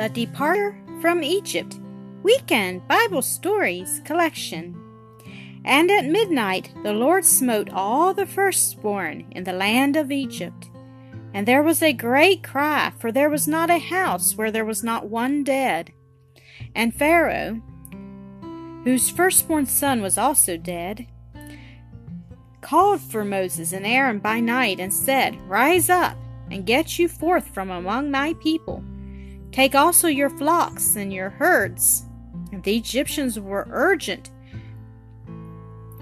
The Departure from Egypt Weekend Bible Stories Collection. And at midnight the Lord smote all the firstborn in the land of Egypt. And there was a great cry, for there was not a house where there was not one dead. And Pharaoh, whose firstborn son was also dead, called for Moses and Aaron by night and said, Rise up and get you forth from among my people. Take also your flocks and your herds. And the Egyptians were urgent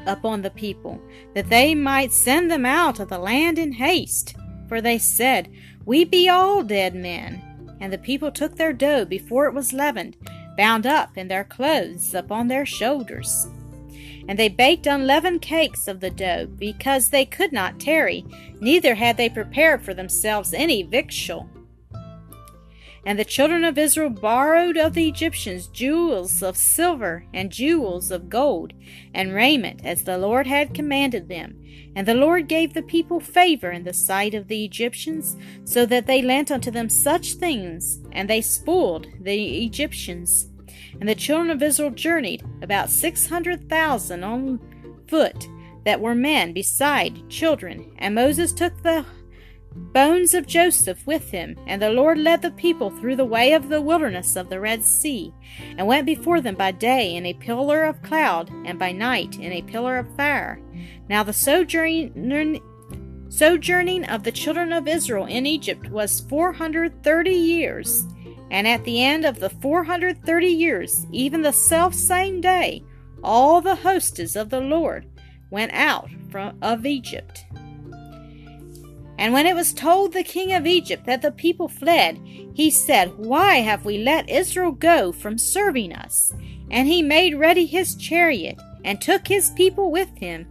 upon the people, that they might send them out of the land in haste. For they said, We be all dead men. And the people took their dough before it was leavened, bound up in their clothes upon their shoulders. And they baked unleavened cakes of the dough, because they could not tarry, neither had they prepared for themselves any victual. And the children of Israel borrowed of the Egyptians jewels of silver and jewels of gold and raiment, as the Lord had commanded them. And the Lord gave the people favor in the sight of the Egyptians, so that they lent unto them such things, and they spoiled the Egyptians. And the children of Israel journeyed about six hundred thousand on foot that were men beside children. And Moses took the bones of Joseph with him, and the Lord led the people through the way of the wilderness of the Red Sea, and went before them by day in a pillar of cloud, and by night in a pillar of fire. Now the sojourning, sojourning of the children of Israel in Egypt was four hundred thirty years. And at the end of the four hundred thirty years, even the self same day, all the hostes of the Lord went out from of Egypt. And when it was told the king of Egypt that the people fled, he said, Why have we let Israel go from serving us? And he made ready his chariot, and took his people with him.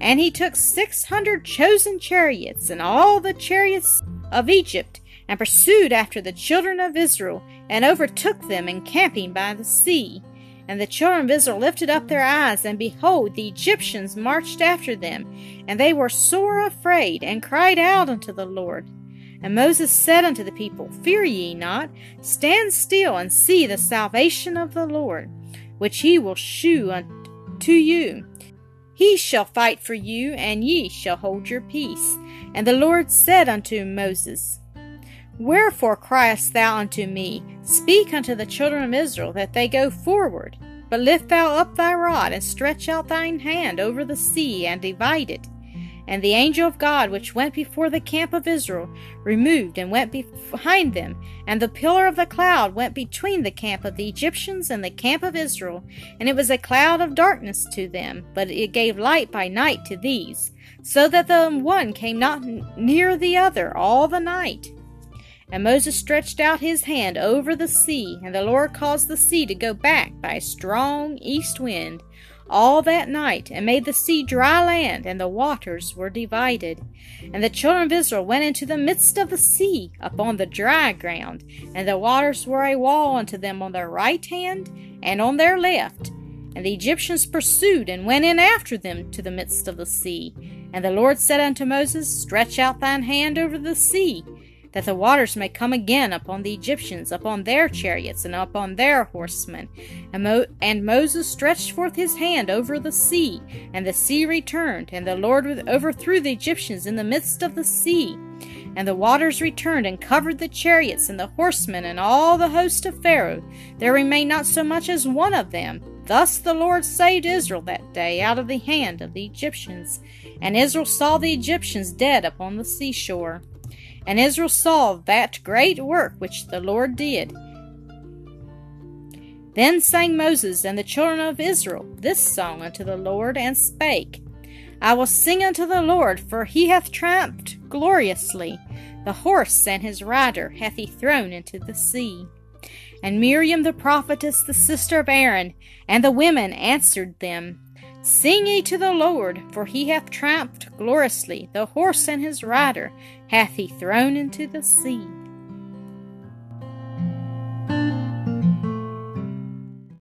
And he took six hundred chosen chariots, and all the chariots of Egypt, and pursued after the children of Israel, and overtook them encamping by the sea. And the children of Israel lifted up their eyes, and behold, the Egyptians marched after them. And they were sore afraid, and cried out unto the Lord. And Moses said unto the people, Fear ye not, stand still, and see the salvation of the Lord, which he will shew unto you. He shall fight for you, and ye shall hold your peace. And the Lord said unto Moses, Wherefore criest thou unto me? Speak unto the children of Israel that they go forward. But lift thou up thy rod, and stretch out thine hand over the sea, and divide it. And the angel of God, which went before the camp of Israel, removed and went behind them. And the pillar of the cloud went between the camp of the Egyptians and the camp of Israel. And it was a cloud of darkness to them, but it gave light by night to these, so that the one came not near the other all the night. And Moses stretched out his hand over the sea, and the Lord caused the sea to go back by a strong east wind all that night, and made the sea dry land, and the waters were divided. And the children of Israel went into the midst of the sea upon the dry ground, and the waters were a wall unto them on their right hand and on their left. And the Egyptians pursued and went in after them to the midst of the sea. And the Lord said unto Moses, Stretch out thine hand over the sea, that the waters may come again upon the Egyptians, upon their chariots, and upon their horsemen. And, Mo- and, Moses stretched forth his hand over the sea, and the sea returned, and the Lord overthrew the Egyptians in the midst of the sea. And the waters returned and covered the chariots and the horsemen and all the host of Pharaoh. There remained not so much as one of them. Thus the Lord saved Israel that day out of the hand of the Egyptians. And Israel saw the Egyptians dead upon the seashore. And Israel saw that great work which the Lord did. Then sang Moses and the children of Israel this song unto the Lord, and spake, I will sing unto the Lord, for he hath triumphed gloriously. The horse and his rider hath he thrown into the sea. And Miriam the prophetess, the sister of Aaron, and the women answered them, Sing ye to the Lord, for he hath triumphed gloriously. The horse and his rider hath he thrown into the sea.